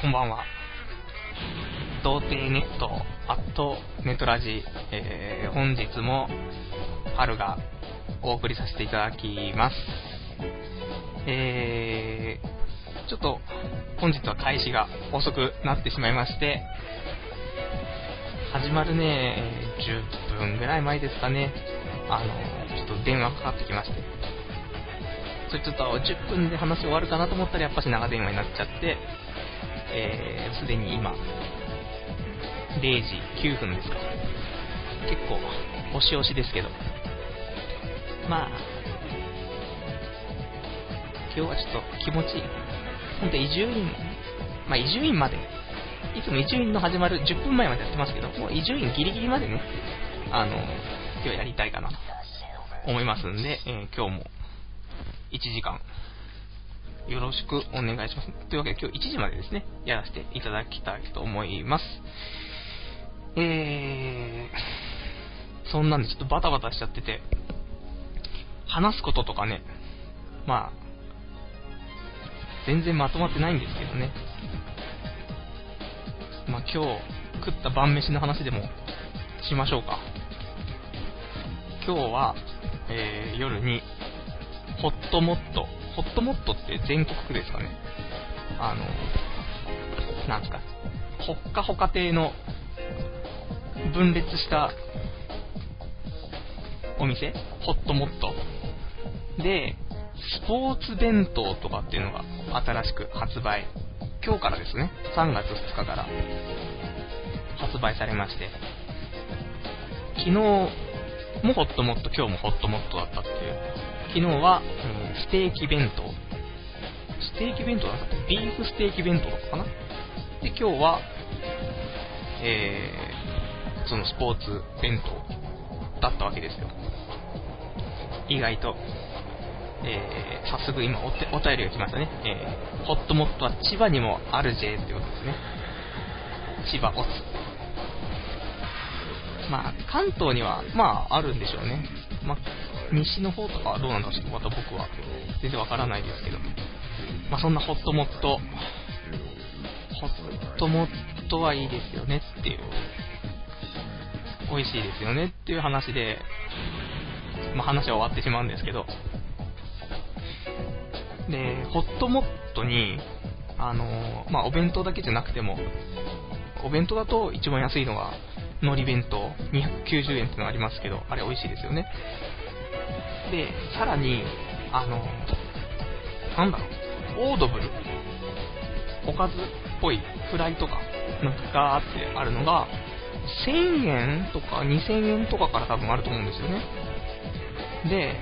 こんばんは。童貞ネット、アットネトラジ、えー、本日も春がお送りさせていただきます。えー、ちょっと本日は開始が遅くなってしまいまして、始まるね、10分ぐらい前ですかね、あの、ちょっと電話かかってきまして、それちょっと10分で話終わるかなと思ったらやっぱし長電話になっちゃって、えー、すでに今、0時9分ですか。結構、押し押しですけど。まあ、今日はちょっと気持ちいい。ほんと伊集院、まあ伊集院まで、いつも伊集院の始まる10分前までやってますけど、もう伊集院ギリギリまでね、あの、今日やりたいかなと思いますんで、えー、今日も1時間よろしくお願いします。というわけで今日1時までですね、やらせていただきたいと思います。えー、そんなんでちょっとバタバタしちゃってて、話すこととかね、まあ、全然まとまってないんですけどね。まあ今日食った晩飯の話でもしましょうか。今日は、えー、夜にホットモット。ホットモットって全国区ですかね。あの、なんすか、ほっかほか亭の分裂したお店？ホットモット。で、スポーツ弁当とかっていうのが新しく発売。今日からですね、3月2日から発売されまして、昨日もホットモット、今日もホットモットだったっていう昨日は、えー、ステーキ弁当。ステーキ弁当なかったビーフステーキ弁当とかかな？で、今日は、えー、そのスポーツ弁当だったわけですよ。意外と。えー、早速今おお便りが来ましたね。えー、ホットモットは千葉にもあるぜってことですね。千葉オツ。まあ、関東には、まあ、あるんでしょうね。まあ、西の方とかはどうなんだろうまた僕は。全然わからないですけど、まあ、そんなホットモット、ホットモットはいいですよねっていう、美味しいですよねっていう話で、まあ、話は終わってしまうんですけど、で、ホットモットに、あのまあ、お弁当だけじゃなくても、お弁当だと一番安いのが、海苔弁当。290円ってのがありますけど、あれ美味しいですよね。で、さらに、あの、なんだろう、オードブル？おかずっぽいフライとか、なんかガーってあるのが、1000円とか2000円とかから多分あると思うんですよね。で、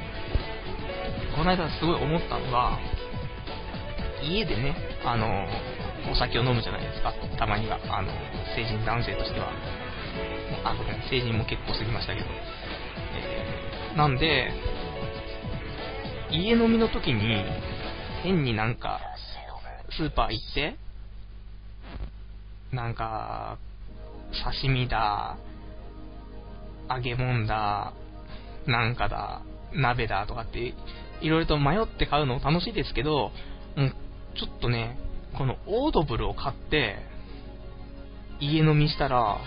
この間すごい思ったのが、家でね、あの、お酒を飲むじゃないですか、たまには。あの、成人男性としては。あ、ごめん、成人も結構過ぎましたけど。え、なんで、家飲みの時に、変になんか、スーパー行って、なんか、刺身だ、揚げ物だ、なんかだ、鍋だとかって、いろいろと迷って買うの楽しいですけど、う、ちょっとね、このオードブルを買って、家飲みしたら、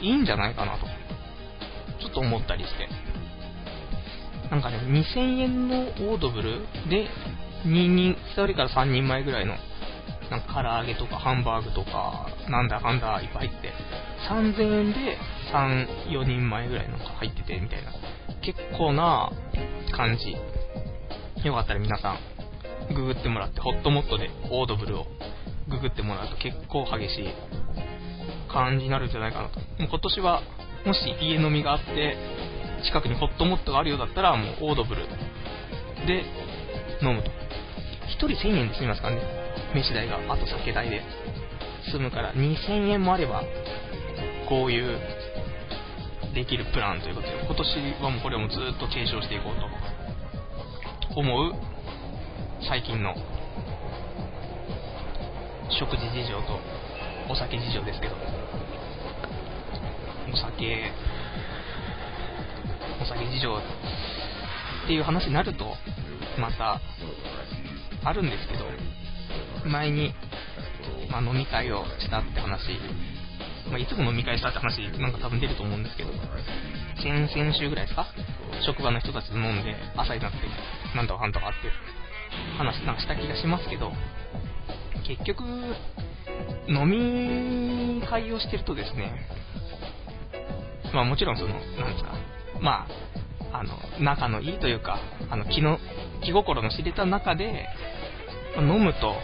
いいんじゃないかなと、ちょっと思ったりして。なんかね、2000円のオードブルで、2人、1人から3人前ぐらいの、なんか唐揚げとかハンバーグとか、なんだかんだいっぱい入って、3000円で3、4人前ぐらいのが入ってて、みたいな。結構な感じ。よかったら皆さん、ググってもらって、ホットモットでオードブルをググってもらうと結構激しい感じになるんじゃないかなと。もう今年は、もし家飲みがあって、近くにホットモットがあるようだったら、もうオードブル。で飲むと。1人1000円で済みますからね。飯代が、あと酒代で。済むから、2000円もあれば、こういう、できるプランということで、今年はもうこれをもずっと継承していこうと。思う、最近の、食事事情とお酒事情ですけど、お酒、お酒事情っていう話になると、また、あるんですけど、前にまあ、飲み会をしたって話、まあ、いつも飲み会したって話、なんか多分出ると思うんですけど、先々週ぐらいですか？職場の人たちと飲んで、朝になって、なんとかなんとかって話なんかした気がしますけど、結局、飲み会をしてるとですね、まあもちろんその、なんですか、まあ、あの、仲のいいというか、あの、気の、気心の知れた中で、飲むと、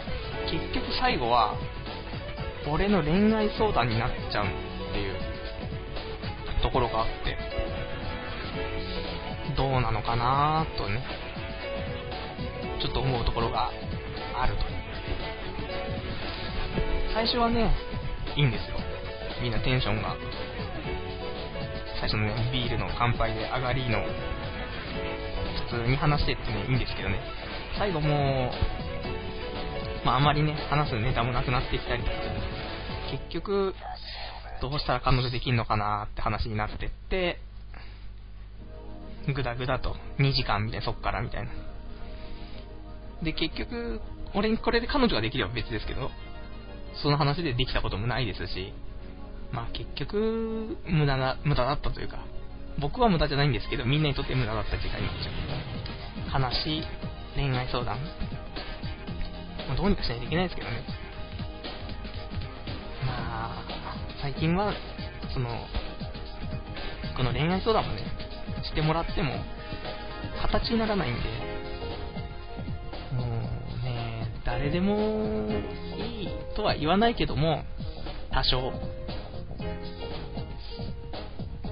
結局最後は、俺の恋愛相談になっちゃうっていうところがあって、どうなのかなとね、ちょっと思うところがあると。最初はね、いいんですよ。みんなテンションが。最初のね、ビールの乾杯で上がりの、普通に話してってね、いいんですけどね。最後もう、まああまりね、話すネタもなくなってきたり、結局、どうしたら彼女できんのかなって話になってって、ぐだぐだと、2時間みたいな、そっからみたいな。で、結局、俺にこれで彼女ができれば別ですけど、その話でできたこともないですし、まあ結局、無駄な、無駄だったというか、僕は無駄じゃないんですけど、みんなにとって無駄だった時間になっちゃう。悲しい恋愛相談。まあ、どうにかしないといけないですけどね。まあ、最近は、その、この恋愛相談もね、してもらっても、形にならないんで、もうね、誰でもいいとは言わないけども、多少、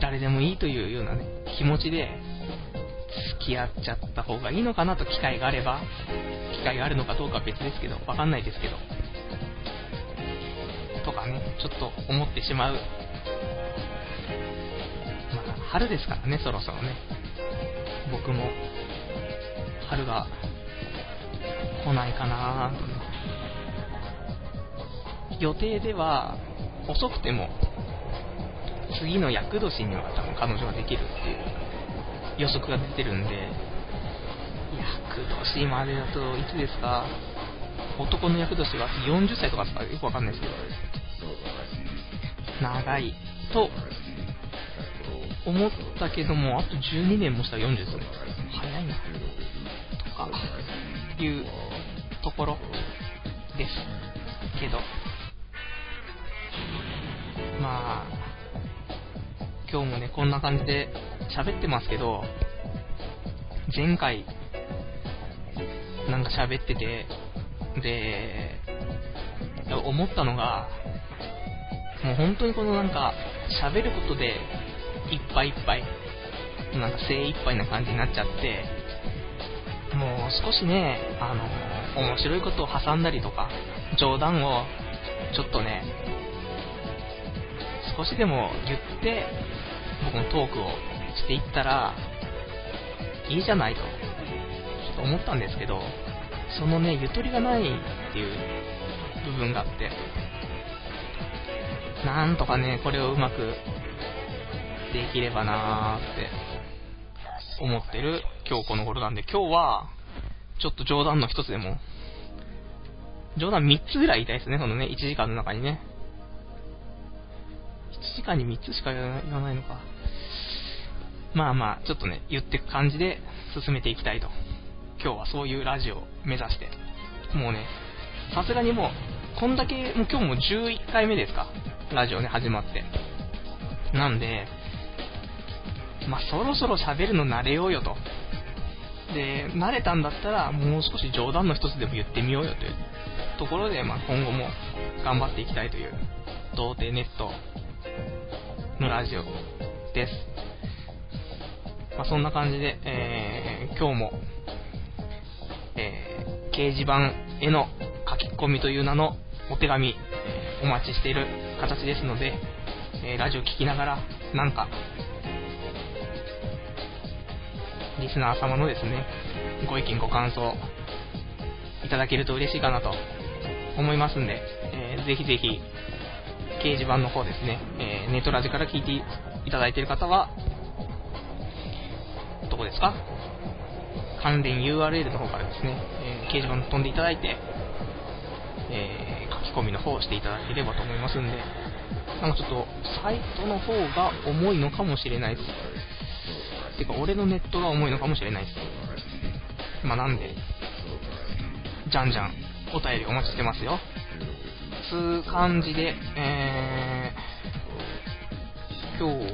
誰でもいいというようなね、気持ちで、付き合っちゃった方がいいのかなと機会があれば、機会があるのかどうかは別ですけど、わかんないですけど、とかね、ちょっと思ってしまう。まあ、春ですからね、そろそろね。僕も、春が来ないかな。予定では、遅くても、次の厄年には多分彼女ができるっていう予測が出てるんで、厄年までだといつですか？男の厄年は40歳とかですか？よくわかんないですけど、長いと思ったけども、あと12年もしたら40ですね。早いな。とか、いうところですけど、今日もね、こんな感じで喋ってますけど、前回、なんか喋ってて、で、思ったのが、もう本当にこのなんか、喋ることで、いっぱいいっぱい、なんか精一杯な感じになっちゃって、もう少しね、あの、面白いことを挟んだりとか、冗談を、ちょっとね、少しでも言って、僕のトークをしていったら、いいじゃないと、ちょっと思ったんですけど、そのね、ゆとりがないっていう部分があって、なんとかね、これをうまくできればなーって思ってる今日この頃なんで、今日は、ちょっと冗談の一つでも、冗談3つぐらい言いたいですね、このね、1時間の中にね。1時間に3つしか言わないのか。まあまあ、ちょっとね、言っていく感じで進めていきたいと。今日はそういうラジオを目指して。もうね、さすがにもう、こんだけ、もう今日も11回目ですか。ラジオね、始まって。なんで、まあ、そろそろ喋るの慣れようよと。で、慣れたんだったら、もう少し冗談の一つでも言ってみようよというところで、まあ、今後も頑張っていきたいという、童貞ネットのラジオです。まあ、そんな感じで、えー、今日も、えー、掲示板への書き込みという名のお手紙、えー、お待ちしている形ですので、えラジオ聴きながら、なんか、リスナー様のですね、ご意見ご感想、いただけると嬉しいかなと思いますんで、えー、ぜひぜひ、掲示板の方ですね、えー、ネットラジから聞いていただいている方は、こですか？関連 URL の方からですね、えー、掲示板飛んでいただいて、えー、き込みの方をしていただければと思いますんで、なんかちょっと、サイトの方が重いのかもしれないです。てか、俺のネットが重いのかもしれないです。まあ、なんで、じゃんじゃん、お便りお待ちしてますよ。つう感じで、えー、今日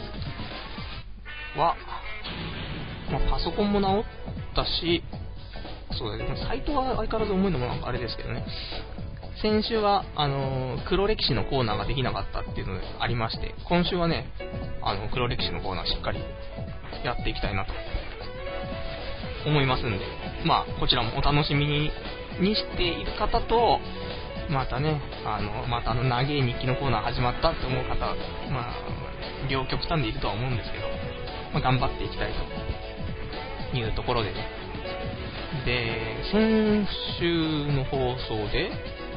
は、まあ、パソコンも直ったし、そうだね、サイトは相変わらず重いのもなんかあれですけどね。先週は、あのー、黒歴史のコーナーができなかったっていうのがありまして、今週はね、あの、黒歴史のコーナーしっかりやっていきたいなと思いますんで、まあ、こちらもお楽しみにしている方と、またね、あの、またあの、長い日記のコーナー始まったって思う方、まあ、両極端でいるとは思うんですけど、まあ、頑張っていきたいというところでね。で、先週の放送で、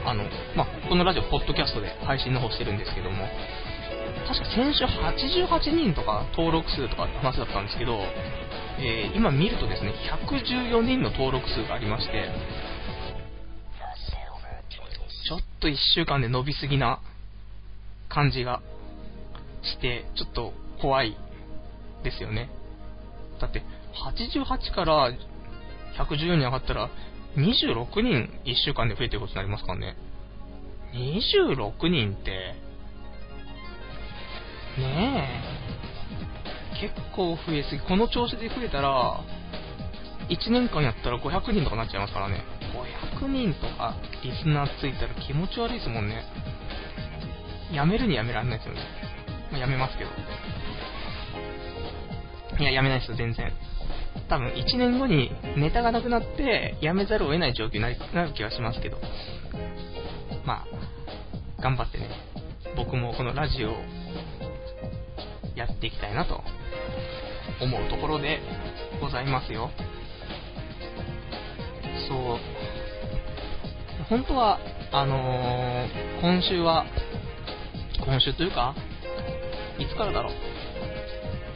あの、まあ、このラジオ、ポッドキャストで配信の方してるんですけども、確か先週88人とか登録数とかって話だったんですけど、えー、今見るとですね、114人の登録数がありまして、ちょっと1週間で伸びすぎな感じがして、ちょっと怖いですよね。だって、88から114に上がったら、26人1週間で増えてることになりますからね。26人って、ねえ、結構増えすぎ。この調子で増えたら、1年間やったら500人とかなっちゃいますからね。500人とかリスナーついたら気持ち悪いですもんね。やめるにやめられないですよね。まあ、やめますけど。いや、やめないですよ、全然。多分1年後にネタがなくなってやめざるを得ない状況になる気がしますけど、まあ、頑張ってね、僕もこのラジオをやっていきたいなと思うところでございますよ。そう。本当は、あのー、今週は、今週というか、いつからだろう。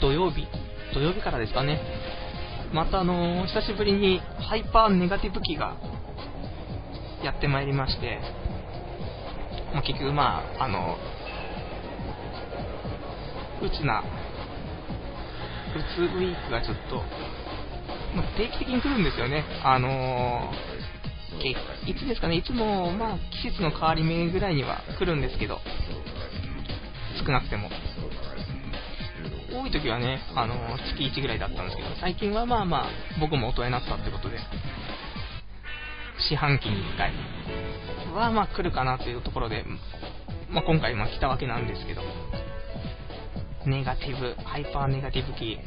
土曜日？土曜日からですかね。またあの、久しぶりにハイパーネガティブ期がやってまいりまして、まあ、結局まあ、あの、うつな、うつウィークがちょっと、まあ、定期的に来るんですよね。あのー、いつですかね、いつも、まあ、季節の変わり目ぐらいには来るんですけど、少なくても。多い時はね、あの月1ぐらいだったんですけど、最近はまあまあ、僕も大人になったってことで、四半期に1回はまあ来るかなというところで、まあ、今回ま来たわけなんですけど、ネガティブ、ハイパーネガティブ期、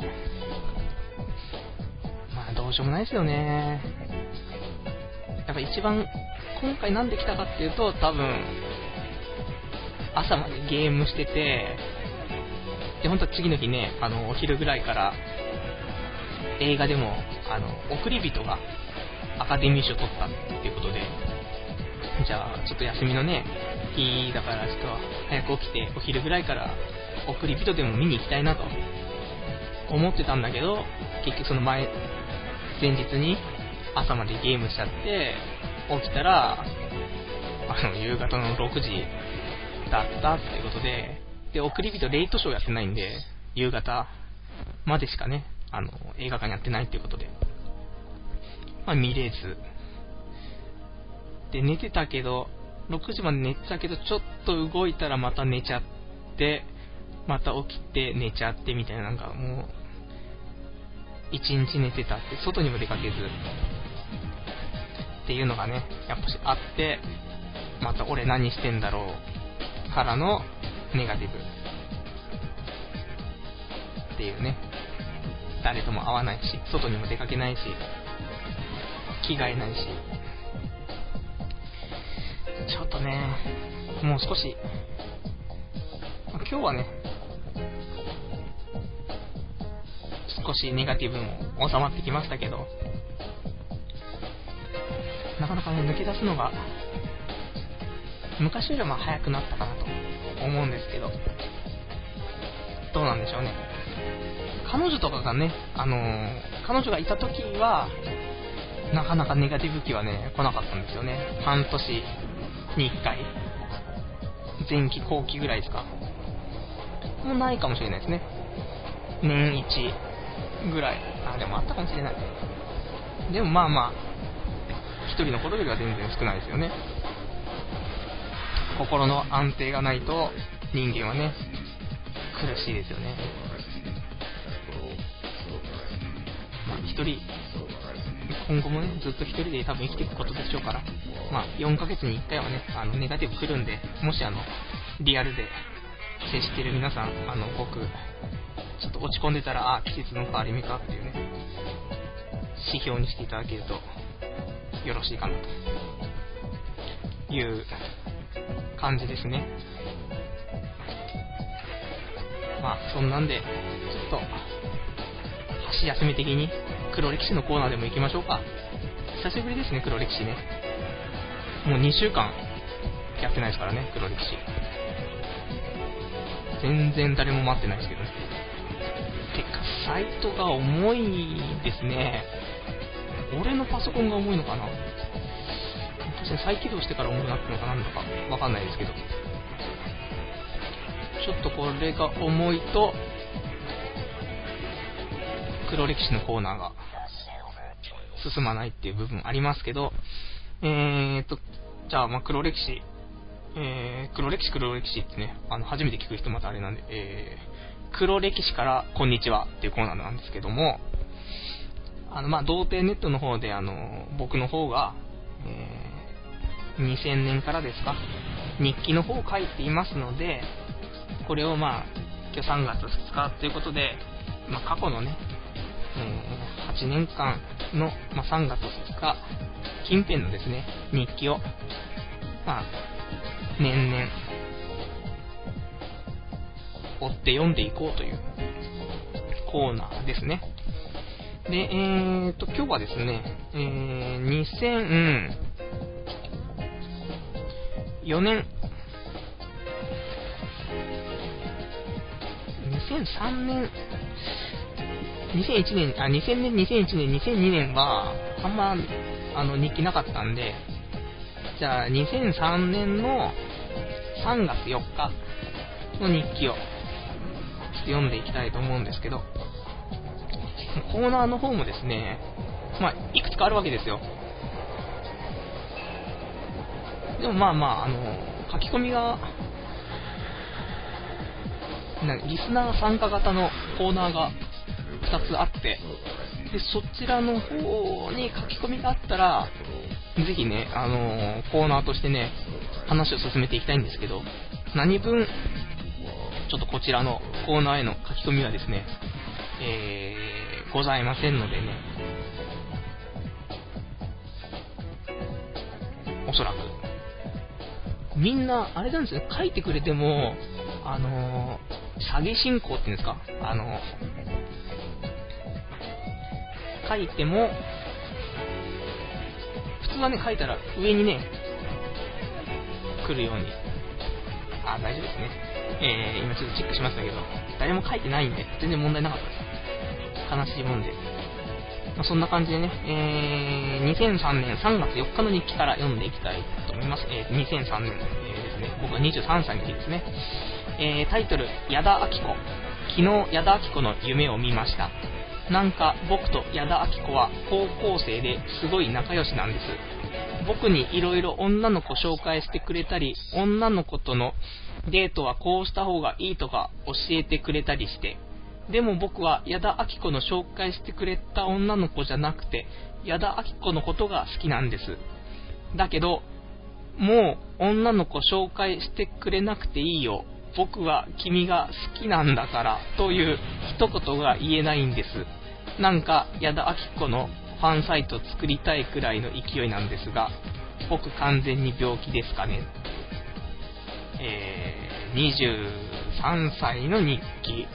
まあどうしようもないですよね。やっぱ一番、今回なんで来たかっていうと、多分、朝までゲームしてて、で、本当は次の日ね、あの、お昼ぐらいから、映画でも、あの、送り人がアカデミー賞取ったっていうことで、じゃあ、ちょっと休みのね、日だから、ちょっと早く起きて、お昼ぐらいから、送り人でも見に行きたいなと、思ってたんだけど、結局その前、前日に朝までゲームしちゃって、起きたら、あの、夕方の6時だったっていうことで、で、送り人レイトショーやってないんで、夕方までしかね、あの、映画館やってないっていうことで、まあ見れず、で、寝てたけど、6時まで寝てたけど、ちょっと動いたらまた寝ちゃって、また起きて寝ちゃってみたいな、なんかもう、一日寝てたって、外にも出かけず、っていうのがね、やっぱしあって、また俺何してんだろう、からの、ネガティブ。っていうね、誰とも会わないし、外にも出かけないし、着替えないし、ちょっとね、もう少し、今日はね、少しネガティブも収まってきましたけど、なかなかね、抜け出すのが、昔よりも早くなったかなと。思うんですけど、どうなんでしょうね。彼女とかがね、あのー、彼女がいた時は、なかなかネガティブ期はね、来なかったんですよね。半年に1回。前期後期ぐらいですか。もうないかもしれないですね。年1ぐらい。あ、でもあったかもしれない。でもまあまあ、一人のことよりは全然少ないですよね。心の安定がないと人間はね、苦しいですよね。まあ一人、今後もね、ずっと一人で多分生きていくことでしょうから、まあ4ヶ月に1回はね、あのネガティブ来るんで、もしあの、リアルで接してる皆さん、あの、僕、ちょっと落ち込んでたら、あ、季節の変わり目かっていうね、指標にしていただけるとよろしいかなという感じですね。まあ、そんなんで、ちょっと、箸休め的に黒歴史のコーナーでも行きましょうか。久しぶりですね、黒歴史ね。もう2週間やってないですからね、黒歴史。全然誰も待ってないですけどね。てか、サイトが重いですね。俺のパソコンが重いのかな再起動してから重くなったのかなんだかわかんないですけど。ちょっとこれが重いと、黒歴史のコーナーが進まないっていう部分ありますけど、えーと、じゃあ、ま、黒歴史、えー、黒歴史黒歴史ってね、あの、初めて聞く人またあれなんで、えー、黒歴史からこんにちはっていうコーナーなんですけども、あの、まあ、童貞ネットの方で、あの、僕の方が、え、2000年からですか、日記の方を書いていますので、これをまあ、今日3月2日ということで、まあ、過去のね、えー、8年間の、まあ、3月2日近辺のですね、日記を、まあ、年々、追って読んでいこうというコーナーですね。で、えーと、今日はですね、えー、2004年、2003年、2001年、あ、2000年、2001年、2002年は、あんま、あの、日記なかったんで、じゃあ、2003年の3月4日の日記を読んでいきたいと思うんですけど、コーナーの方もですね、まあ、いくつかあるわけですよ。でもまあまあ、あの、書き込みが、なリスナー参加型のコーナーが2つあって、で、そちらの方に書き込みがあったら、ぜひね、あのコーナーとしてね、話を進めていきたいんですけど、何分、ちょっとこちらのコーナーへの書き込みはですね、えー、ございませんのでね、おそらく。みんな、あれなんですね、書いてくれても、あのー、詐欺進行っていうんですか、あのー、書いても、普通はね、書いたら上にね、来るように。あ、大丈夫ですね。えー、今ちょっとチェックしましたけど、誰も書いてないんで、全然問題なかったです。悲しいもんで。まあ、そんな感じでね、えー、2003年3月4日の日記から読んでいきたいと思います。えー、2003年、えー、ですね、僕は23歳の日ですね。えー、タイトル、矢田明子。昨日、矢田明子の夢を見ました。なんか僕と矢田明子は高校生ですごい仲良しなんです。僕に色々女の子紹介してくれたり、女の子とのデートはこうした方がいいとか教えてくれたりして、でも僕は矢田明子の紹介してくれた女の子じゃなくて、矢田明子のことが好きなんです。だけど、もう女の子紹介してくれなくていいよ。僕は君が好きなんだからという一言が言えないんです。なんか矢田明子のファンサイト作りたいくらいの勢いなんですが、僕完全に病気ですかね。えー、23歳の日記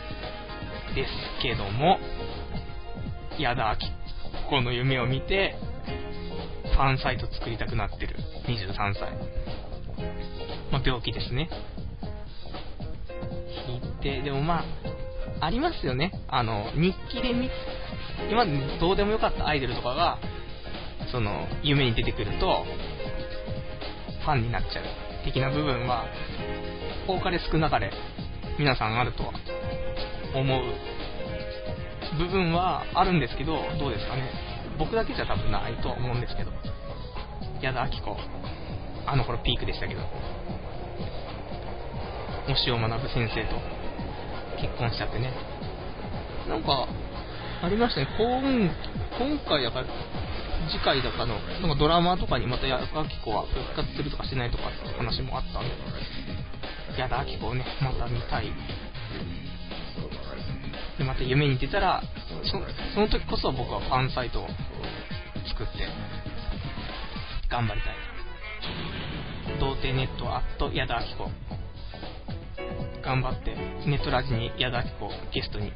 ですけども、矢田明子の夢を見て、ファンサイト作りたくなってる23歳。まあ、病気ですね。引いて、でもまあ、ありますよね。あの、日記で見、今までどうでもよかったアイドルとかが、その、夢に出てくると、ファンになっちゃう。的な部分は、多かれ少なかれ皆さんあるとは思う部分はあるんですけど、どうですかね。僕だけじゃ多分ないとは思うんですけど。矢田亜希子、あの頃ピークでしたけど、押尾学ぶ先生と結婚しちゃってね。なんか、ありましたね。今今回だから、次回だかの、なんかドラマとかにまた矢田亜希子は復活するとかしないとかって話もあったんで、矢田亜希子をね、また見たい。で、また夢に出たら、そその時こそ僕はファンサイトを作って、頑張りたい。童貞ネットアット矢田亜希子。頑張って、ネットラジに矢田亜希子ゲストに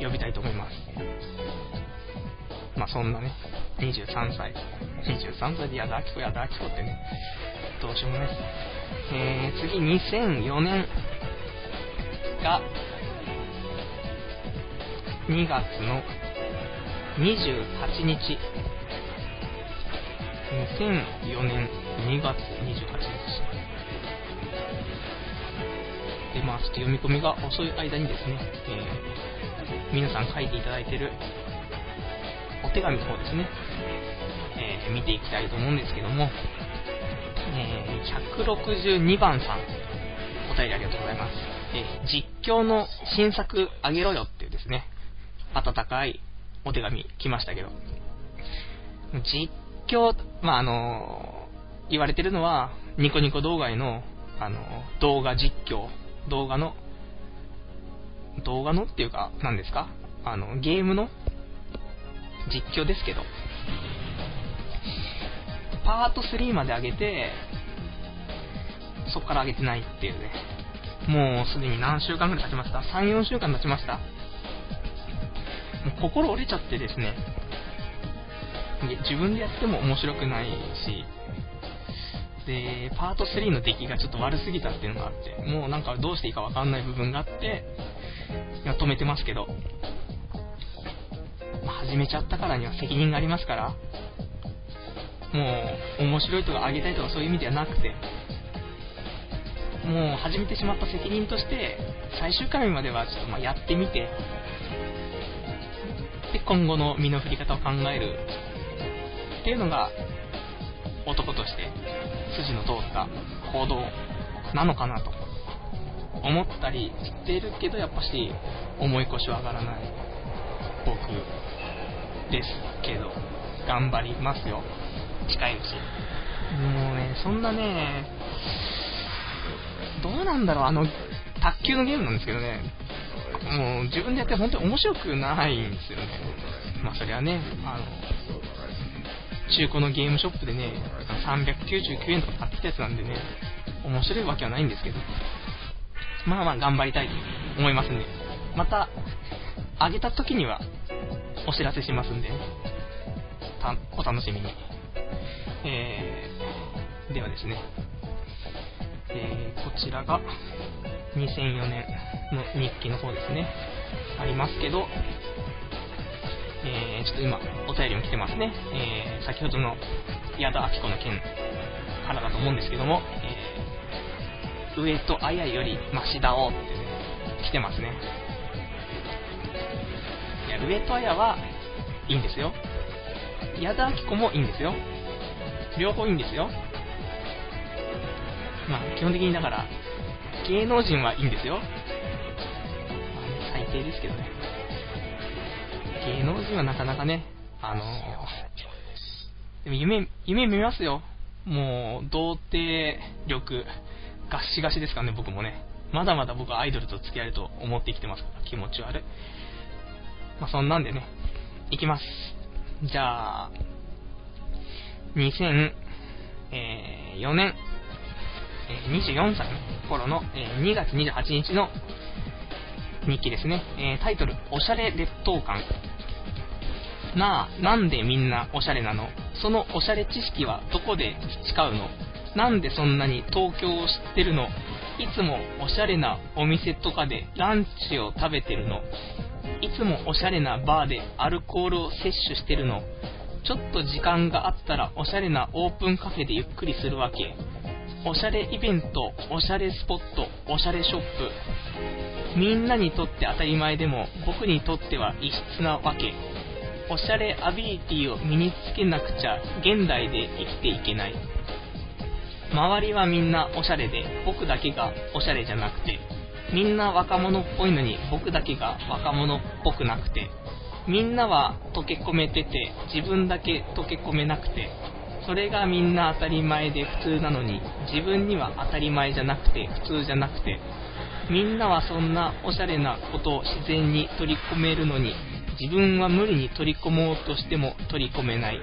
呼びたいと思います。まあそんなね、23歳。23歳で矢田亜希子、矢田亜希子ってね、どうしようもないです。えー、次、2004年が、2月の28日。2004年2月28日。で、まあ、ちょっと読み込みが遅い間にですね、えー、皆さん書いていただいてるお手紙の方ですね、えー、見ていきたいと思うんですけども、えー、162番さん、お便りありがとうございます。えー、実況の新作あげろよ、温かいお手紙来ましたけど、実況、まあ、あの言われてるのは、ニコニコ動画への、あの動画実況動画の、動画のっていうか、何ですか？あの、ゲームの実況ですけど、パート3まで上げて、そっから上げてないっていうね。もうすでに何週間ぐらい経ちました ?3、4週間経ちました。もう心折れちゃってですね。自分でやっても面白くないし、で、パート3の出来がちょっと悪すぎたっていうのがあって、もうなんかどうしていいかわかんない部分があって、止めてますけど、まあ、始めちゃったからには責任がありますから、もう面白いとかあげたいとかそういう意味ではなくて、もう始めてしまった責任として、最終回まではちょっとまやってみて、で、今後の身の振り方を考えるっていうのが、男として筋の通った行動なのかなと思ったりしてるけど、やっぱし重い腰は上がらない僕ですけど、頑張りますよ。近いうち。もうね、そんなね、どうなんだろう、あの、卓球のゲームなんですけどね、もう自分でやって本当に面白くないんですよね。まあそりゃね、あの、中古のゲームショップでね、399円とか買ってきたやつなんでね、面白いわけはないんですけど、まあまあ頑張りたいと思いますんで、また、あげた時にはお知らせしますんで、お楽しみに。えー、ではですね、えー、こちらが2004年の日記の方ですね、ありますけど、えー、ちょっと今、お便りも来てますね。えー、先ほどの矢田亜希子の件からだと思うんですけども、えー、上とあやよりマシだおってね、来てますね。いや、上とあやはいいんですよ。矢田亜希子もいいんですよ。両方いいんですよ。まあ、基本的にだから、芸能人はいいんですよ。まあ、最低ですけどね。芸能人はなかなかね、あのでも夢、夢見ますよ。もう、童貞力、ガシガシですからね、僕もね。まだまだ僕はアイドルと付き合えると思って生きてますから、気持ち悪い。まあ、そんなんでね、いきます。じゃあ、2004年、24歳の頃の2月28日の日記ですね。タイトル、おしゃれ劣等感。なあ、なんでみんなおしゃれなの？そのおしゃれ知識はどこで培うの？なんでそんなに東京を知ってるの？いつもおしゃれなお店とかでランチを食べてるの？いつもおしゃれなバーでアルコールを摂取してるの？ちょっと時間があったらおしゃれなオープンカフェでゆっくりするわけ。おしゃれイベント、おしゃれスポット、おしゃれショップ。みんなにとって当たり前でも、僕にとっては異質なわけ。おしゃれアビリティを身につけなくちゃ、現代で生きていけない。周りはみんなおしゃれで、僕だけがおしゃれじゃなくて、みんな若者っぽいのに僕だけが若者っぽくなくて、みんなは溶け込めてて、自分だけ溶け込めなくて、それがみんな当たり前で普通なのに、自分には当たり前じゃなくて、普通じゃなくて、みんなはそんなおしゃれなことを自然に取り込めるのに、自分は無理に取り込もうとしても取り込めない。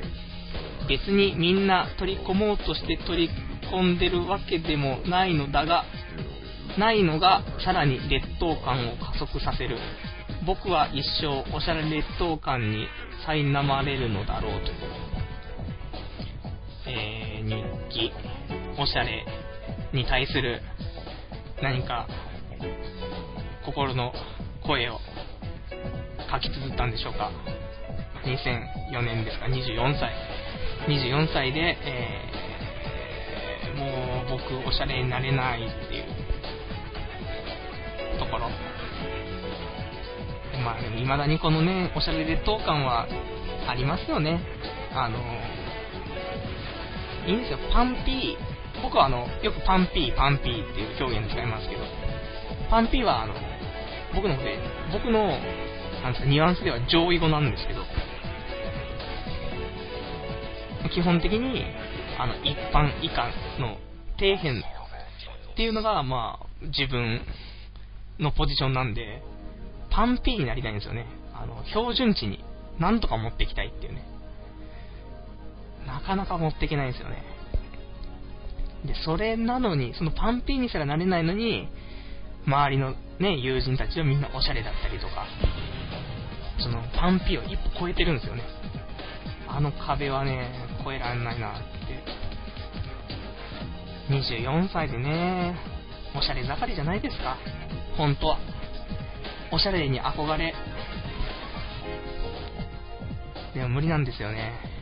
別にみんな取り込もうとして取り込んでるわけでもないのだが、ないのがさらに劣等感を加速させる。僕は一生おしゃれ劣等感に苛まれるのだろうと。おしゃれに対する何か心の声を書き綴ったんでしょうか。2004年ですか、24歳。24歳で、えー、もう僕おしゃれになれないっていうところ。まあでも未だにこのね、おしゃれ劣等感はありますよね。あの、いいんですよ、パンピー。僕はあの、よくパンピー、パンピーっていう表現使いますけど、パンピーはあの、僕の方で、僕の、なんですか、ニュアンスでは上位語なんですけど、基本的に、あの、一般以下の底辺っていうのが、まあ、自分のポジションなんで、パンピーになりたいんですよね。あの、標準値になんとか持っていきたいっていうね。なかなか持っていけないんですよね。で、それなのに、そのパンピーにすらなれないのに、周りのね、友人たちはみんなおしゃれだったりとか、そのパンピーを一歩超えてるんですよね。あの壁はね、越えられないなって。24歳でね、おしゃれ盛りじゃないですか。本当は。おしゃれに憧れ。でも無理なんですよね。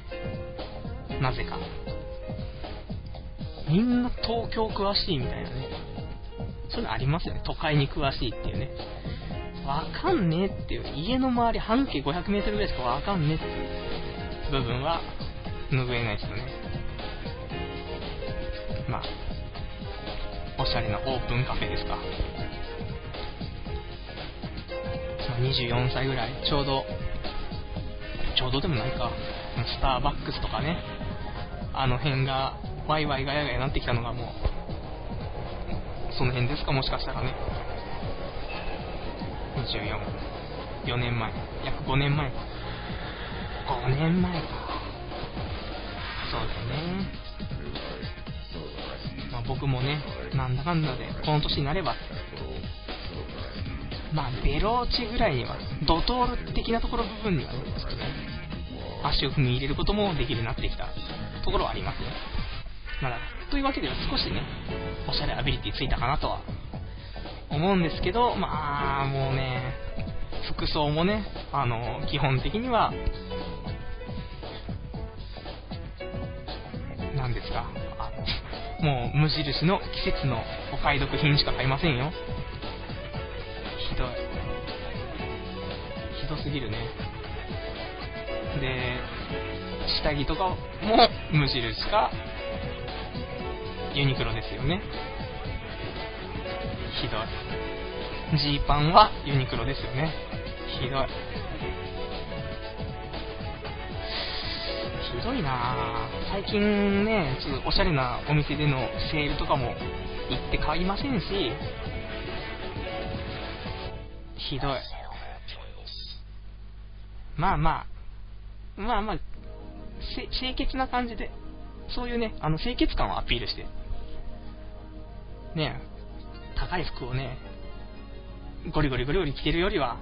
なぜか。みんな東京詳しいみたいなね。そういうのありますよね。都会に詳しいっていうね。わかんねえっていう。家の周り半径500メートルぐらいしかわかんねえっていう部分は拭えないですよね。まあ、おしゃれなオープンカフェですか。24歳ぐらい、ちょうど、ちょうどでもないか、スターバックスとかね、あの辺が、ワイワイガヤガヤになってきたのがもう、その辺ですか、もしかしたらね。24、4年前、約5年前か。5年前か。そうだよね。まあ、僕もね、なんだかんだで、この年になれば、まあ、ベローチぐらいには、ドトール的なところ部分には、ね、足を踏み入れることもできるようになってきたところはありますね。まだ、というわけでは少しね、おしゃれアビリティついたかなとは思うんですけど、まあ、もうね、服装もね、あの、基本的には、何ですか、あ、もう無印の季節のお買い得品しか買いませんよ。ひどい。ひどすぎるね。下着とかも無印か、ユニクロですよね。ひどい。ジーパンはユニクロですよね。ひどい。ひどいなぁ。最近ね、ちょっとおしゃれなお店でのセールとかも行って買いませんし、ひどい。まあまあ、まあまあ、清潔な感じで、そういうね、あの清潔感をアピールして、ね、高い服をね、ゴリゴリゴリゴリ着てるよりは、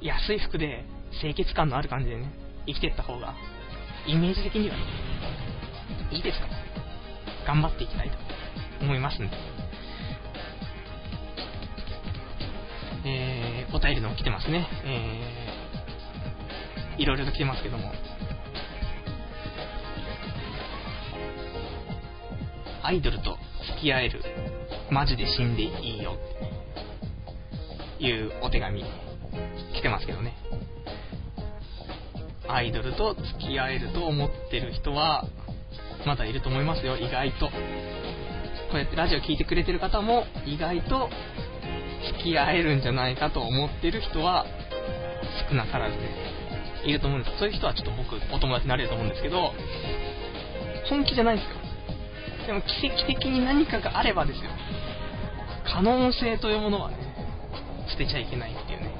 安い服で清潔感のある感じでね、生きていった方が、イメージ的にはね、いいですから、頑張っていきたいと思いますんで。えー、お便りの来てますね。えー、いろいろと来てますけども。アイドルと付き合える。マジで死んでいいよ。っていうお手紙来てますけどね。アイドルと付き合えると思ってる人は、まだいると思いますよ、意外と。こうやってラジオ聴いてくれてる方も、意外と付き合えるんじゃないかと思ってる人は、少なからずね、いると思うんです。そういう人はちょっと僕、お友達になれると思うんですけど、本気じゃないですよ。でも奇跡的に何かがあればですよ。可能性というものはね、捨てちゃいけないっていうね。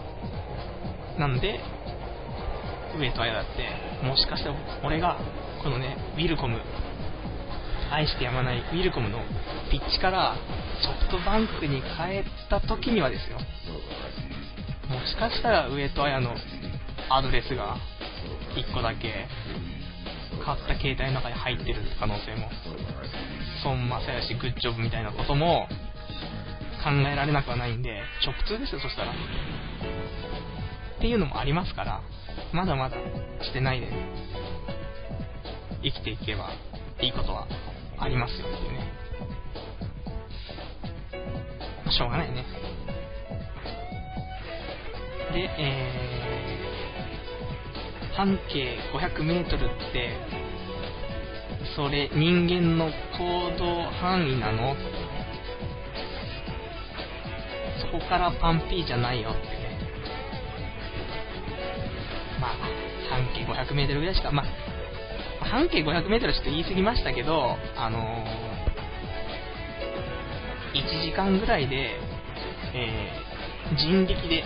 なんで、上戸彩だって、もしかしたら俺が、このね、ウィルコム、愛してやまないウィルコムのピッチからソフトバンクに変えた時にはですよ、もしかしたら上戸彩のアドレスが1個だけ買った携帯の中に入ってる可能性も、孫正義グッジョブみたいなことも考えられなくはないんで、直通ですよ、そしたら。っていうのもありますから、まだまだしてないで、生きていけばいいことはありますよっていうね。しょうがないね。で、えー、半径500メートルって、それ人間の行動範囲なの？そこからパンピーじゃないよってね。まあ、半径500メートルぐらいしか、まあ、半径500メートルちょっと言い過ぎましたけど、あのー、1時間ぐらいで、えー、人力で、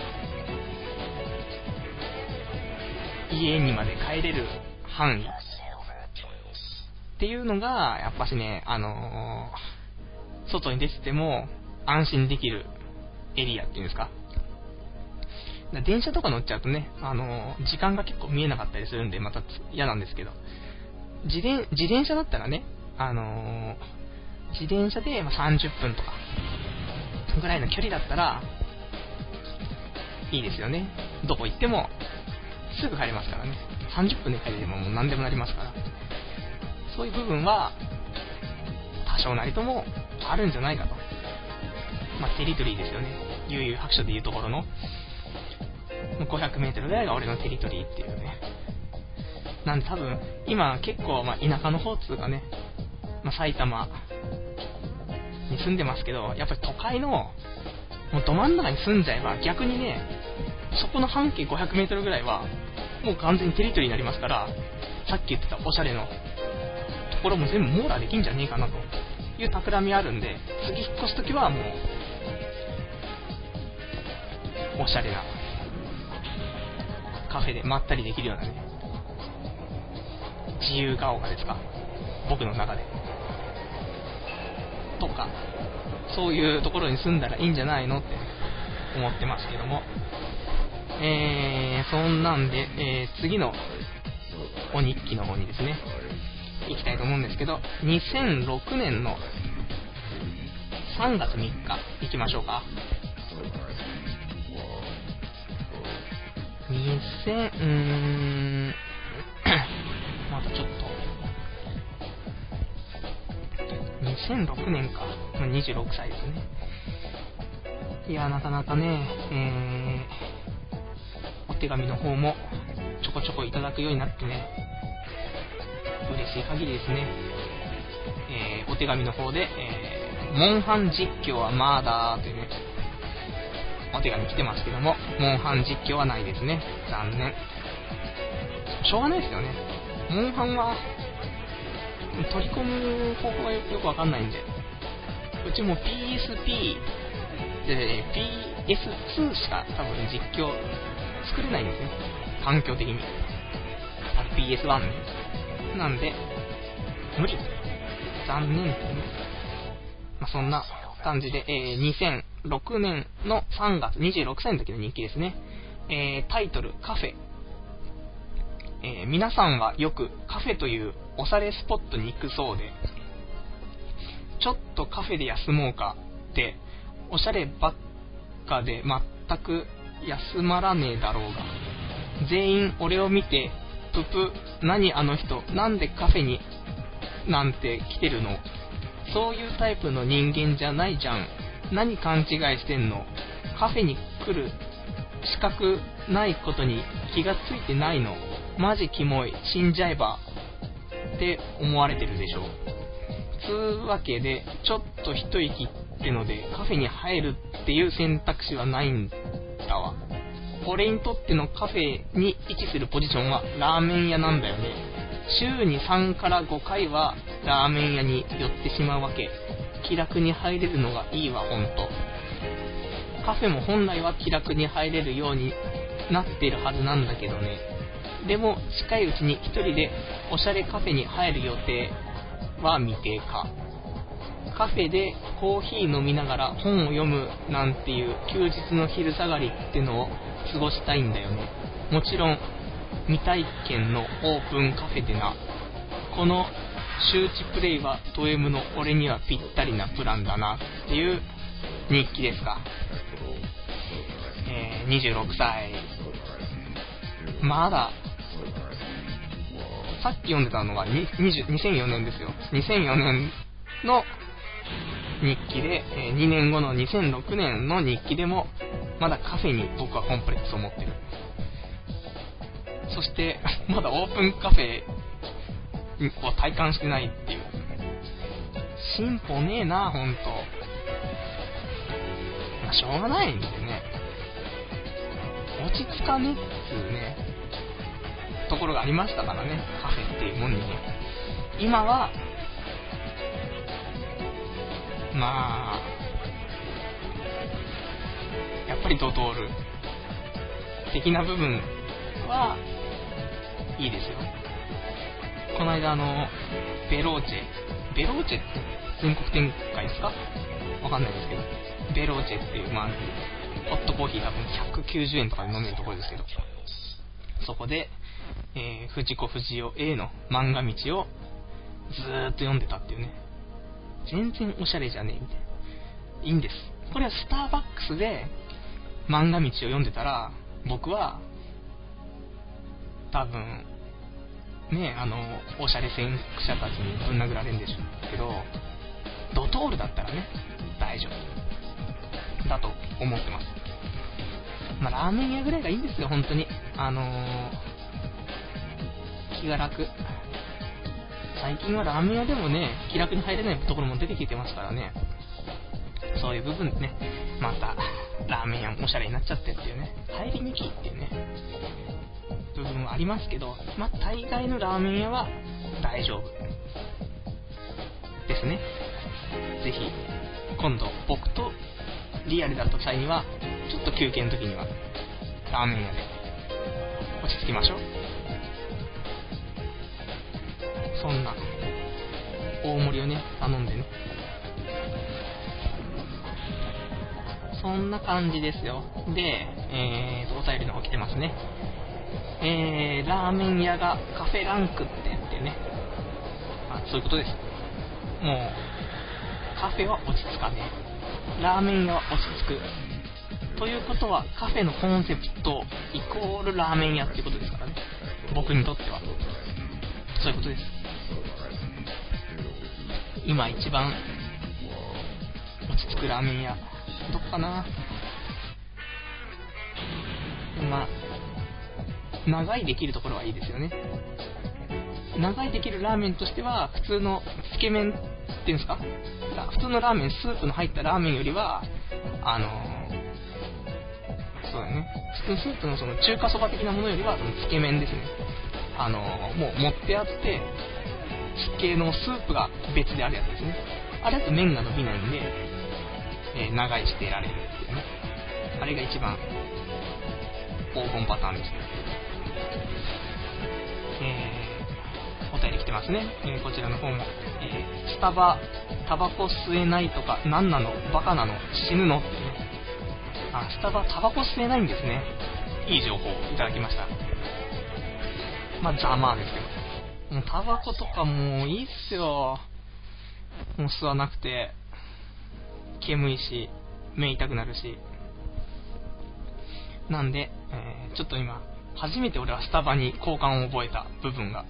家にまで帰れる範囲っていうのが、やっぱしね、あのー、外に出てても安心できるエリアっていうんですか。電車とか乗っちゃうとね、あのー、時間が結構見えなかったりするんで、また嫌なんですけど、自転自転車だったらね、あのー、自転車で30分とか、ぐらいの距離だったら、いいですよね。どこ行っても、すぐ帰れますからね。30分で帰れればもう何でもなりますから。そういう部分は、多少なりともあるんじゃないかと。まあ、テリトリーですよね。悠々白書でいうところの、500メートルぐらいが俺のテリトリーっていうね。なんで多分、今結構、ま田舎の方っつうかね、まあ、埼玉に住んでますけど、やっぱり都会の、もうど真ん中に住んじゃえば逆にね、そこの半径500メートルぐらいは、もう完全にテリトリーになりますから、さっき言ってたおしゃれのころも全部網羅できんじゃねえかなという企みあるんで、次引っ越すときはもう、おしゃれなカフェでまったりできるようなね、自由が丘ですか僕の中で。とか、そういうところに住んだらいいんじゃないのって思ってますけども。えー、そんなんで、えー、次のお日記の方にですね、行きたいと思うんですけど、2006年の3月3日行きましょうか。2000、うーん、まだちょっと、2006年か、ま、26歳ですね。いや、なかなかね、えー、お手紙の方もちょこちょこいただくようになってね、嬉しい限りですね。えー、お手紙の方で、えー、モンハン実況はまだというね、お手紙来てますけども、モンハン実況はないですね。残念。しょうがないですよね。モンハンは、取り込む方法がよくわかんないんで、うちも PSP で PS2 しか多分実況作れないんですね。環境的に。PS1 ね。なんで、無理。残念ですね。まあ、そんな感じで、えー、2006年の3月26歳の時の人気ですね。えー、タイトル、カフェ。えー、皆さんはよくカフェというおしゃれスポットに行くそうで、ちょっとカフェで休もうかって、おしゃればっかで全く休まらねえだろうが、全員俺を見て、ププ、何あの人、なんでカフェになんて来てるの？そういうタイプの人間じゃないじゃん。何勘違いしてんの？カフェに来る資格ないことに気がついてないの？マジキモい。死んじゃえば。って思われてるでしょ。つうわけで、ちょっと一息ってのでカフェに入るっていう選択肢はないんだわ。俺にとってのカフェに位置するポジションはラーメン屋なんだよね。週に3から5回はラーメン屋に寄ってしまうわけ。気楽に入れるのがいいわ、ほんと。カフェも本来は気楽に入れるようになってるはずなんだけどね。でも、近いうちに1人でおしゃれカフェに入る予定は未定か。カフェでコーヒー飲みながら本を読むなんていう休日の昼下がりってのを過ごしたいんだよね。もちろん、未体験のオープンカフェでな。この周知プレイはド M の俺にはぴったりなプランだなっていう日記ですか。えー、26歳。まだ、さっき読んでたのが2004年ですよ。2004年の日記で、え2年後の2006年の日記でも、まだカフェに僕はコンプレックスを持ってる。そして、まだオープンカフェを体感してないっていう。進歩ねえな、ほんと。まあ、しょうがないんでね。落ち着かねっつうね、ところがありましたからね、カフェっていうもんにね。今は、まあ、っぱりドトール的な部分はいいですよ。この間あの、ベローチェ、ベローチェって全国展開ですか？わかんないですけど、ベローチェっていう、まあ、ホットコーヒー多分190円とかで飲めるところですけど、そこで、えー、藤子不二雄 A の漫画道をずーっと読んでたっていうね。全然おしゃれじゃねえみたいな。いいんです。これはスターバックスで漫画道を読んでたら、僕は、多分、ね、あの、おしゃれ先駆者たちにぶん殴られるんでしょうけど、ドトールだったらね、大丈夫。だと思ってます。まあ、ラーメン屋ぐらいがいいんですよ、本当に。あのー、気が楽。最近はラーメン屋でもね、気楽に入れないところも出てきてますからね。そういう部分でね、また、ラーメン屋おしゃれになっちゃってっていうね、入りにくいっていうね、部分はありますけど、まあ、大概のラーメン屋は大丈夫ですね。ぜひ、今度僕とリアルだった際には、ちょっと休憩の時には、ラーメン屋で落ち着きましょう。そんな、大盛りをね、頼んでね。そんな感じですよ。で、えー、お便りの方来てますね。えー、ラーメン屋がカフェランクって言ってね。あ、そういうことです。もう、カフェは落ち着かねえ。ラーメン屋は落ち着く。ということは、カフェのコンセプトイコールラーメン屋っていうことですからね。僕にとっては。そういうことです。今一番落ち着くラーメン屋、かなまあ、長いできるところはいいですよね。長いできるラーメンとしては、普通のつけ麺っていうんですか？普通のラーメン、スープの入ったラーメンよりは、あのそうだね、普通のスープのその中華そば的なものよりは、そのつけ麺ですね。あのもう持ってあって、つけのスープが別であるやつですね。あれだと麺が伸びないんで、えー、長いしていられるっていうね。あれが一番黄金パターンですね。えー、お便り来てますね。えー、こちらの方も、え、スタバ、タバコ吸えないとか、何なの？バカなの？死ぬの？ってね。あ、スタバ、タバコ吸えないんですね。いい情報をいただきました。まあ、ざまあですけど。もうタバコとかもういいっすよ。もう吸わなくて、煙いし、目痛くなるし。なんで、えー、ちょっと今、初めて俺はスタバに好感を覚えた部分が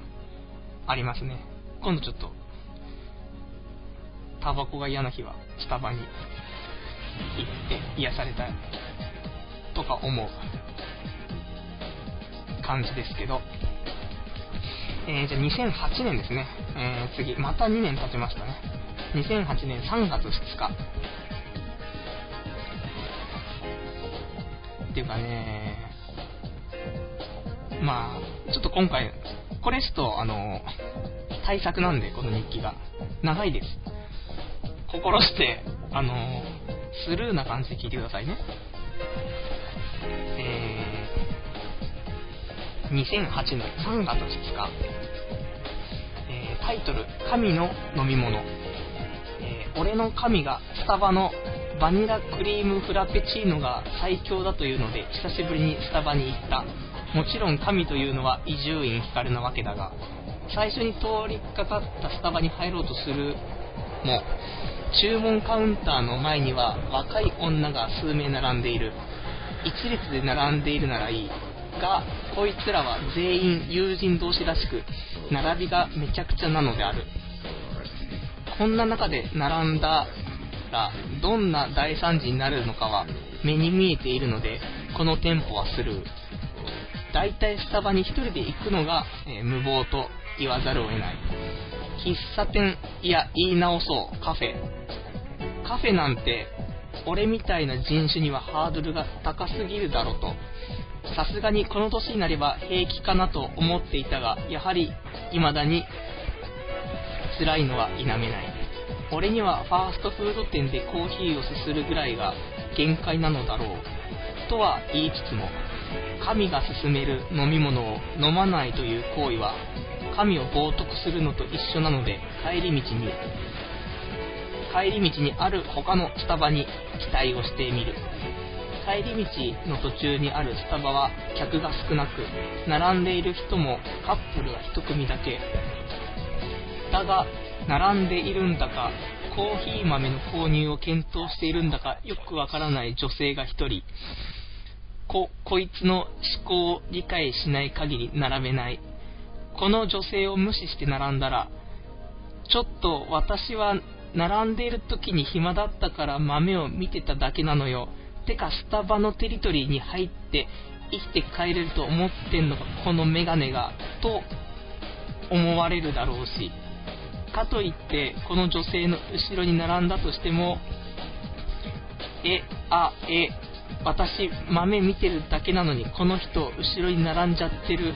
ありますね。今度ちょっと、タバコが嫌な日はスタバに行って癒されたいとか思う感じですけど、えー、じゃあ2008年ですね、えー、次、また2年経ちましたね。2008年3月2日。っていうかね、まあ、ちょっと今回、これちょっと、あの、対策なんで、この日記が。長いです。心して、あの、スルーな感じで聞いてくださいね。えー、2008年3月2日、えー、タイトル、神の飲み物。俺の神がスタバのバニラクリームフラペチーノが最強だというので久しぶりにスタバに行った。もちろん神というのは伊集院光なわけだが最初に通りかかったスタバに入ろうとするも注文カウンターの前には若い女が数名並んでいる。一列で並んでいるならいい。がこいつらは全員友人同士らしく並びがめちゃくちゃなのである。こんな中で並んだらどんな大惨事になるのかは目に見えているのでこの店舗はスルー。大体スタバに1人で行くのが、えー、無謀と言わざるを得ない。喫茶店いや言い直そうカフェ。カフェなんて俺みたいな人種にはハードルが高すぎるだろうと。さすがにこの年になれば平気かなと思っていたがやはり未だに辛いのは否めない。俺にはファーストフード店でコーヒーをすするぐらいが限界なのだろうとは言いつつも神が勧める飲み物を飲まないという行為は神を冒涜するのと一緒なので帰り道に帰り道にある他のスタバに期待をしてみる。帰り道の途中にあるスタバは客が少なく並んでいる人もカップルが1組だけ。だが並んでいるんだかコーヒー豆の購入を検討しているんだかよくわからない女性が1人。ここいつの思考を理解しない限り並べない。この女性を無視して並んだらちょっと私は並んでいる時に暇だったから豆を見てただけなのよ。てかスタバのテリトリーに入って生きて帰れると思ってんのかこのメガネがと思われるだろうし。かといってこの女性の後ろに並んだとしてもえあえ私豆見てるだけなのにこの人後ろに並んじゃってる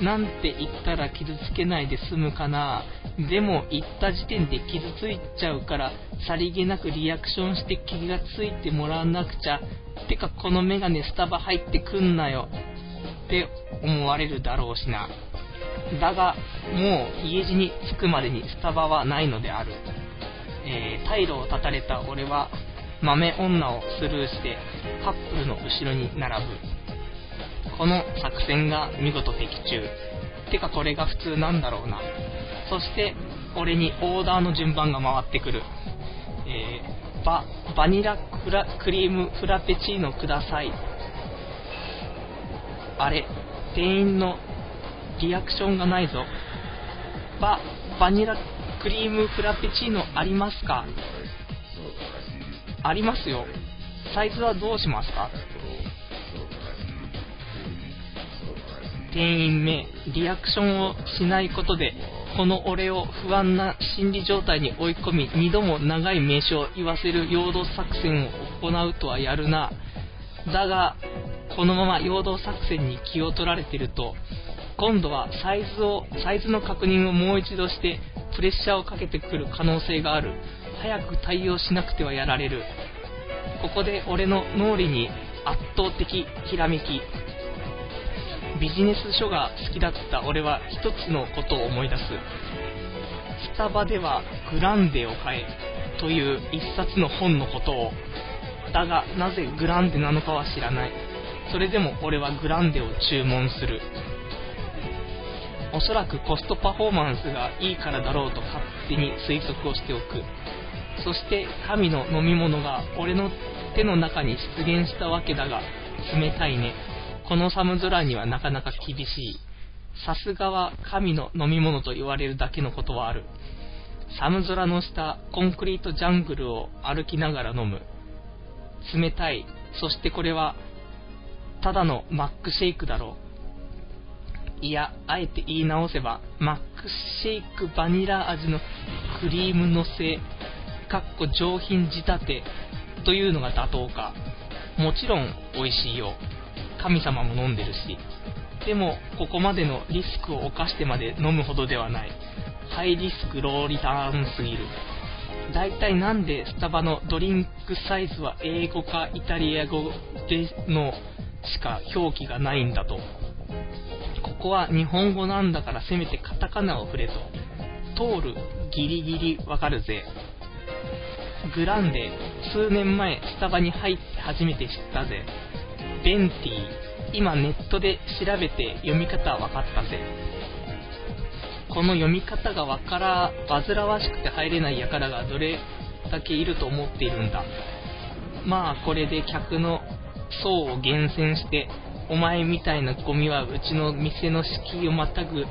なんて言ったら傷つけないで済むかな。でも言った時点で傷ついちゃうからさりげなくリアクションして気がついてもらわなくちゃ。てかこのメガネスタバ入ってくんなよ。って思われるだろうしな。だがもう家路に着くまでにスタバはないのである、えー、退路を断たれた俺は豆女をスルーしてカップルの後ろに並ぶ。この作戦が見事的中。てかこれが普通なんだろうな。そして俺にオーダーの順番が回ってくる、えー、ババニラクラクリームフラペチーノください。あれ店員のリアクションがないぞ。ババニラクリームフラペチーノありますか？ありますよ。サイズはどうしますか？店員名、リアクションをしないことで、この俺を不安な心理状態に追い込み、2度も長い名称を言わせる陽動作戦を行うとはやるな。だが、このまま陽動作戦に気を取られてると、今度はサイズを、サイズの確認をもう一度して、プレッシャーをかけてくる可能性がある。早く対応しなくてはやられる。ここで俺の脳裏に圧倒的ひらめき、ビジネス書が好きだった俺は一つのことを思い出す。スタバではグランデを買えという一冊の本のことを。だが、なぜグランデなのかは知らない。それでも俺はグランデを注文する。おそらくコストパフォーマンスがいいからだろうと勝手に推測をしておく。そして神の飲み物が俺の手の中に出現したわけだが、冷たいね。この寒空にはなかなか厳しい。さすがは神の飲み物と言われるだけのことはある。寒空の下、コンクリートジャングルを歩きながら飲む。冷たい。そしてこれは、ただのマックシェイクだろう。いや、あえて言い直せば、マックシェイクバニラ味のクリームのせ、かっこ上品仕立てというのが妥当か。もちろん美味しいよ。神様も飲んでるし。でも、ここまでのリスクを冒してまで飲むほどではない。ハイリスクローリターンすぎる。大体なんでスタバのドリンクサイズは英語かイタリア語でのしか表記がないんだと。ここは日本語なんだからせめてカタカナを振れと。通る、ギリギリわかるぜ。グランデ、数年前スタバに入って初めて知ったぜ。ベンティ、今ネットで調べて読み方わかったぜ。この読み方がわから煩わしくて入れない輩がどれだけいると思っているんだ。まあこれで客の層を厳選して、お前みたいなゴミはうちの店の敷居をまたぐ資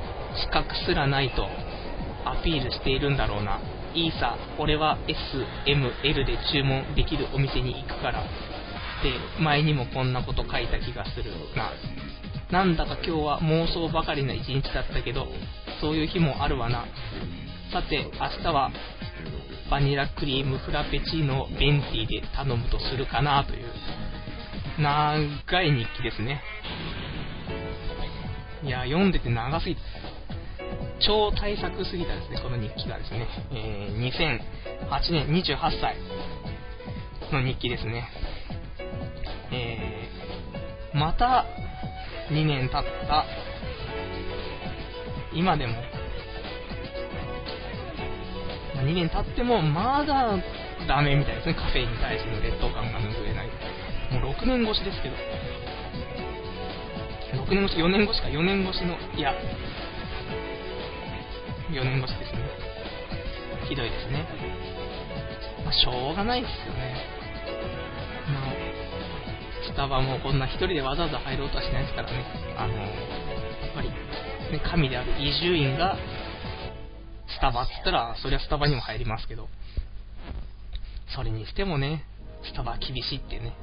格すらないとアピールしているんだろうな。いいさ、俺は S、M、L で注文できるお店に行くから。って前にもこんなこと書いた気がするな。なんだか今日は妄想ばかりな一日だったけど、そういう日もあるわな。さて、明日はバニラクリームフラペチーノをベンティで頼むとするかなという、長い日記ですね。いや、読んでて長すぎて、超大作すぎたですね、この日記がですね。えー、2008年28歳の日記ですね。えー、また2年経った今でも、2年経ってもまだダメみたいですね、カフェインに対しての劣等感が拭えない。もう6年越しですけど、6年越し、4年越しか、4年越しの、いや、4年越しですね。ひどいですね。まあ、しょうがないですよね。まあ、スタバもこんな一人でわざわざ入ろうとはしないですからね。あの、やっぱり、ね、神である移住院が、スタバって言ったら、そりゃスタバにも入りますけど、それにしてもね、スタバ厳しいってね。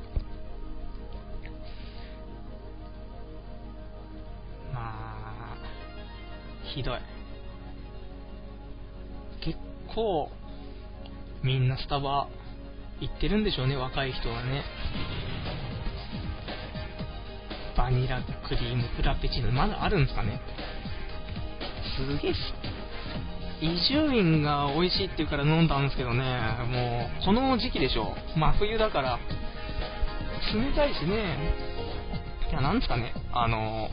ひどい。結構、みんなスタバ行ってるんでしょうね、若い人はね。バニラクリームフラペチーノ、まだあるんですかね。すげえ伊集院が美味しいって言うから飲んだんですけどね、もう、この時期でしょ。真冬だから、冷たいしね。いや、なんですかね、あの、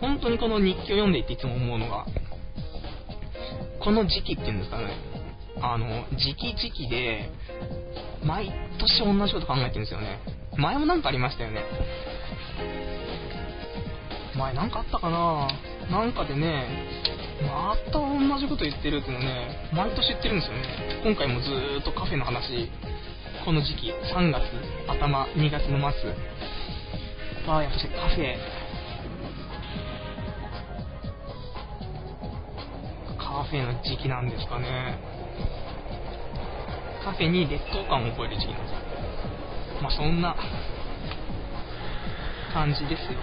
本当にこの日記を読んでいていつも思うのが、この時期っていうんですかね、あの、時期時期で、毎年同じこと考えてるんですよね。前もなんかありましたよね。前なんかあったかななんかでね、また同じこと言ってるっていうのね、毎年言ってるんですよね。今回もずーっとカフェの話、この時期、3月頭、2月の末は、やっぱしカフェ、カフェの時期なんですかね。カフェに劣等感を覚える時期なんですよ。まあそんな感じですよ。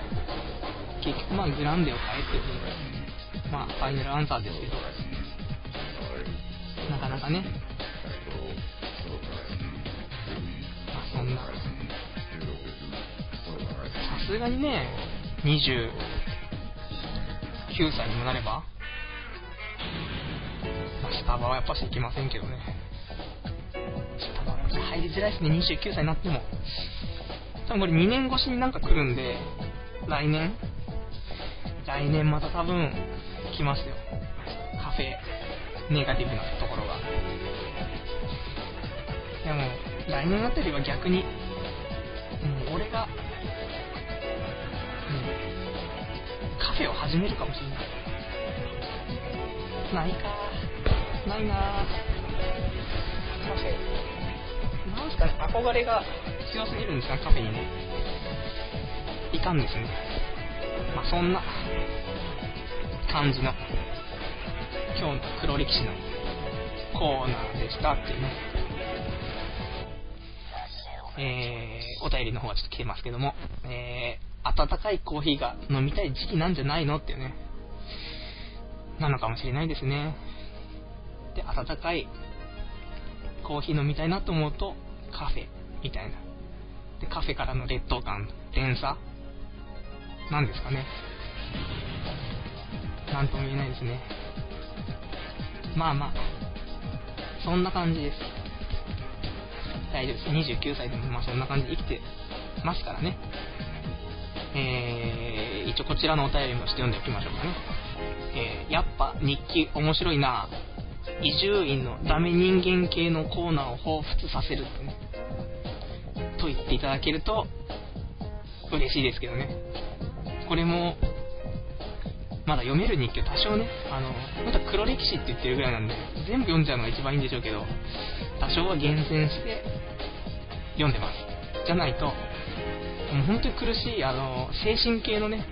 結局まあグランデを変えて、まあファイナルアンサーですけど、なかなかね、まあそんな、さすがにね、29歳にもなれば、タバはやっぱし行きませんけどね。スタバは入りづらいですね、29歳になっても。多分これ2年越しになんか来るんで、来年？来年また多分来ますよ。カフェ、ネガティブなところが。でも、来年あたりは逆に、もう俺が、うん、カフェを始めるかもしれない。ないかないなカフェ。なんすかね、憧れが強すぎるんですか、カフェにね。いかんですね。まあ、そんな感じの、今日の黒歴史のコーナーでしたっていうね。えー、お便りの方はちょっと来てますけども、えー、温かいコーヒーが飲みたい時期なんじゃないのっていうね、なのかもしれないですね。で、温かいコーヒー飲みたいなと思うと、カフェみたいな。で、カフェからの劣等感、連鎖なんですかね。なんとも言えないですね。まあまあ、そんな感じです。大丈夫です。29歳でもまあそんな感じで生きてますからね。えー、一応こちらのお便りもして読んでおきましょうかね。えー、やっぱ日記面白いな伊集院のダメ人間系のコーナーを彷彿させるってね。と言っていただけると嬉しいですけどね。これも、まだ読める日記は多少ね、あの、本当は黒歴史って言ってるぐらいなんで、全部読んじゃうのが一番いいんでしょうけど、多少は厳選して読んでます。じゃないと、もう本当に苦しい、あの、精神系のね、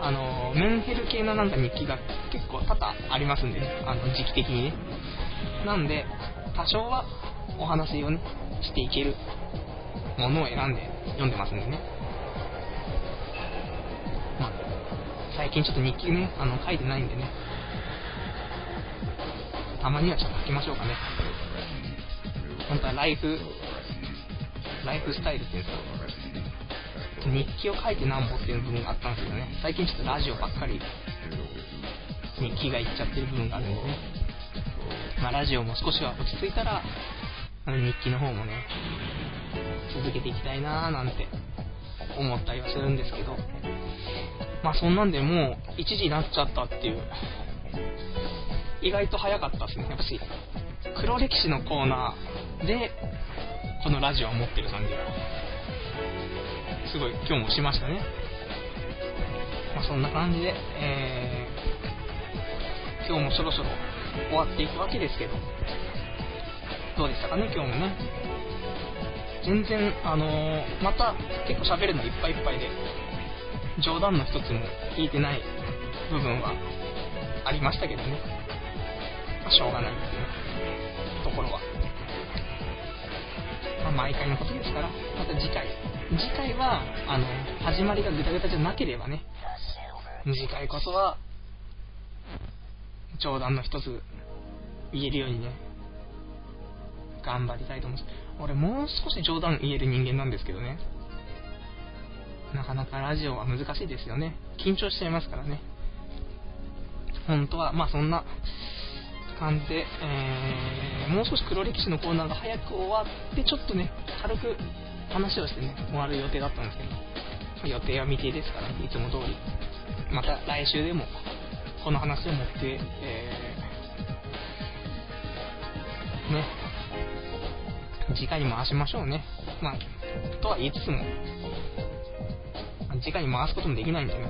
あの、メンヘル系のなんか日記が結構多々ありますんでね、あの、時期的にね。なんで、多少はお話をね、していけるものを選んで読んでますんでね。まあ、最近ちょっと日記ね、あの、書いてないんでね。たまにはちょっと書きましょうかね。本当はライフ、ライフスタイルっていうんですか。日記を書いてなんぼっていう部分があったんですけどね、最近ちょっとラジオばっかり日記がいっちゃってる部分があるんでね、まあ、ラジオも少しは落ち着いたら、日記の方もね、続けていきたいなーなんて思ったりはするんですけど、まあそんなんでもう1時になっちゃったっていう、意外と早かったですね、やっぱし、黒歴史のコーナーで、このラジオを持ってる感じが、すごい今日もしましたね。まあ、そんな感じで、えー、今日もそろそろ終わっていくわけですけど、どうでしたかね、今日もね。全然、あのー、また結構喋るのいっぱいいっぱいで、冗談の一つも聞いてない部分はありましたけどね。まあ、しょうがないっていうところは。まあ、毎回のことですから、また次回。次回は、あの、始まりがぐたぐたじゃなければね、次回こそは、冗談の一つ言えるようにね、頑張りたいと思います。俺もう少し冗談言える人間なんですけどね。なかなかラジオは難しいですよね。緊張しちゃいますからね。本当は、まあそんな感じで、えー、もう少し黒歴史のコーナーが早く終わって、ちょっとね、軽く話をしてね、終わる予定だったんですけど、予定は未定ですから、いつも通り。また来週でも、この話を持って、えー、ね、次回に回しましょうね。まあ、とは言いつつも、次回に回すこともできないんでね、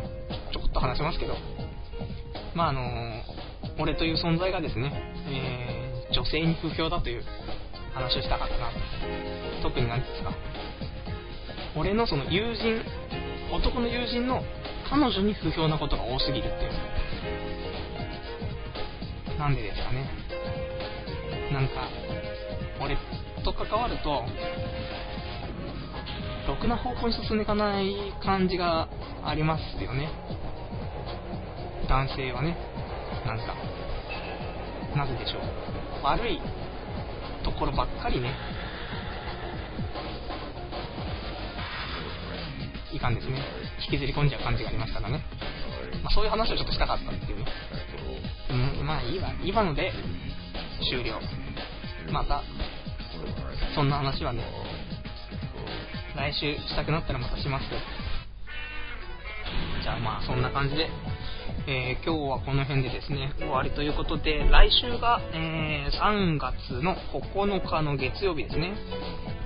ちょこっと話しますけど、まああの俺という存在がですね、えー、女性に不評だという話をしたかったな特に何ですか、俺のその友人、男の友人の彼女に不評なことが多すぎるっていう。なんでですかね。なんか、俺と関わると、ろくな方向に進んでいかない感じがありますよね。男性はね。なんか、なぜでしょう。悪いところばっかりね、いかんですね。引きずり込んじゃう感じがありましたからね。まあ、そういう話をちょっとしたかったっていうね。うん、まあいいわ。今ので終了。また、そんな話はね、来週したくなったらまたしますよ。じゃあまあそんな感じで、えー、今日はこの辺でですね、終わりということで、来週が、えー、3月の9日の月曜日ですね。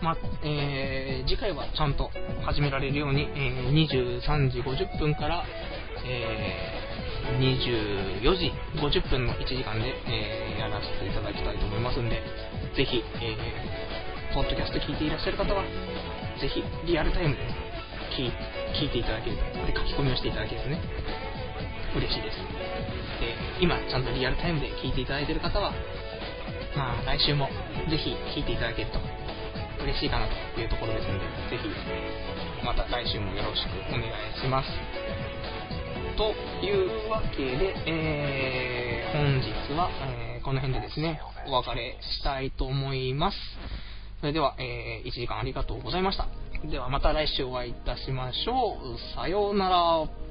まえー、次回はちゃんと始められるように、え23時50分から、え24時50分の1時間で、えやらせていただきたいと思いますんで、ぜひ、えポッドキャスト聞いていらっしゃる方は、ぜひリアルタイムで、聞いていただけると、で書き込みをしていただけるとね、嬉しいです。で、今ちゃんとリアルタイムで聞いていただいている方は、まあ、来週もぜひ聴いていただけると嬉しいかなというところですので、ぜひ、また来週もよろしくお願いします。というわけで、えー、本日は、えー、この辺でですね、お別れしたいと思います。それでは、えー、1時間ありがとうございました。ではまた来週お会いいたしましょう。さようなら。